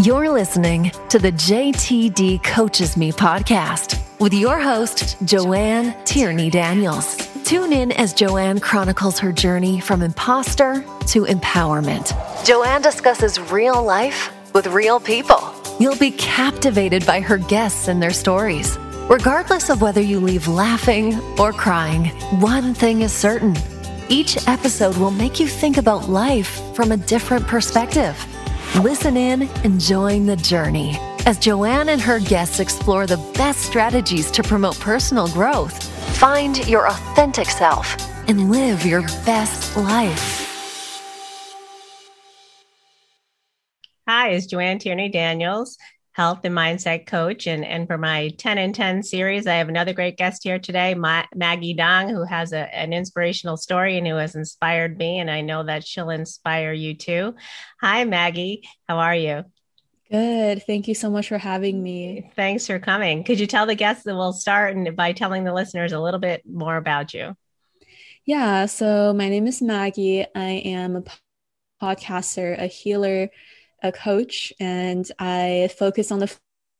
You're listening to the JTD Coaches Me podcast with your host, Joanne Tierney Daniels. Tune in as Joanne chronicles her journey from imposter to empowerment. Joanne discusses real life with real people. You'll be captivated by her guests and their stories. Regardless of whether you leave laughing or crying, one thing is certain each episode will make you think about life from a different perspective. Listen in and join the journey as Joanne and her guests explore the best strategies to promote personal growth, find your authentic self, and live your best life. Hi, it's Joanne Tierney Daniels, health and mindset coach. And, and for my 10 and 10 series, I have another great guest here today, Ma- Maggie Dong, who has a, an inspirational story and who has inspired me. And I know that she'll inspire you too. Hi, Maggie. How are you? Good. Thank you so much for having me. Thanks for coming. Could you tell the guests that we'll start and by telling the listeners a little bit more about you? Yeah. So my name is Maggie. I am a podcaster, a healer, a coach and I focus on the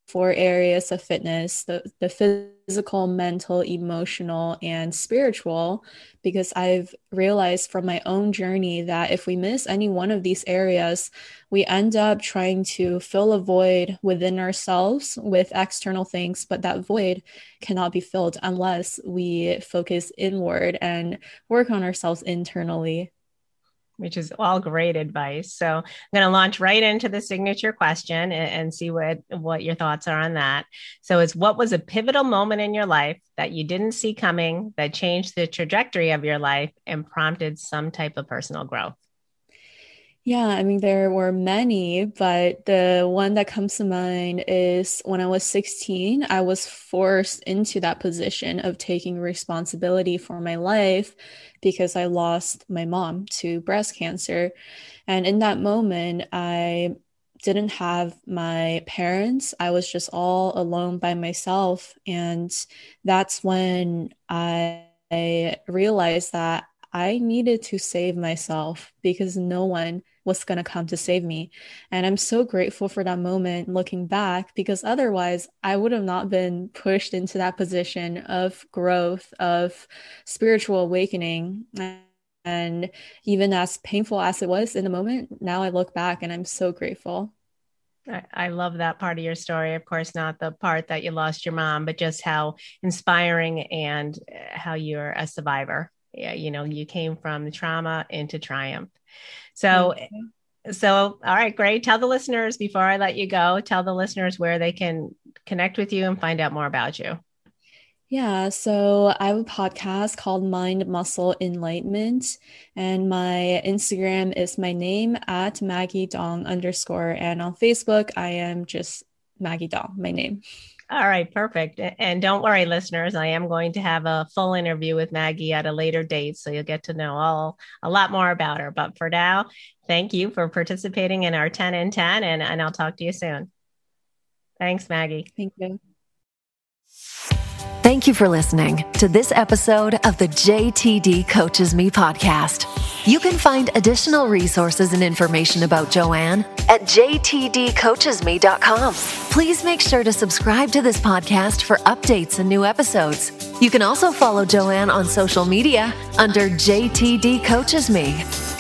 four areas of fitness the, the physical, mental, emotional, and spiritual. Because I've realized from my own journey that if we miss any one of these areas, we end up trying to fill a void within ourselves with external things, but that void cannot be filled unless we focus inward and work on ourselves internally which is all great advice. So I'm going to launch right into the signature question and, and, see what what your thoughts are on that. So it's what was a pivotal moment in your life that you didn't see coming that changed the trajectory of your life and prompted some type of personal growth? Yeah, I mean, there were many, but the one that comes to mind is when I was 16, I was forced into that position of taking responsibility for my life because I lost my mom to breast cancer. And in that moment, I didn't have my parents. I was just all alone by myself. And that's when I, I realized that I needed to save myself because no one was going to come to save me. And I'm so grateful for that moment looking back because otherwise I would have not been pushed into that position of growth, of spiritual awakening. And even as painful as it was in the moment, now I look back and I'm so grateful. I love that part of your story. Of course, not the part that you lost your mom, but just how inspiring and uh, how you're a survivor you know, you came from trauma into triumph. So, mm-hmm. so all right, great. Tell the listeners before I let you go, tell the listeners where they can connect with you and find out more about you. Yeah, so I have a podcast called Mind Muscle Enlightenment, and my Instagram is my name at Maggie Dong underscore, and on Facebook I am just Maggie Dong, my name. All right, perfect. And don't worry, listeners, I am going to have a full interview with Maggie at a later date, so you'll get to know all a lot more about her. But for now, thank you for participating in our 10 and 10, and, and I'll talk to you soon. Thanks, Maggie. Thank you. Thank you for listening to this episode of the JTD Coaches Me podcast. You can find additional resources and information about Joanne at jtdcoachesme.com. Please make sure to subscribe to this podcast for updates and new episodes. You can also follow Joanne on social media under JTD Coaches Me.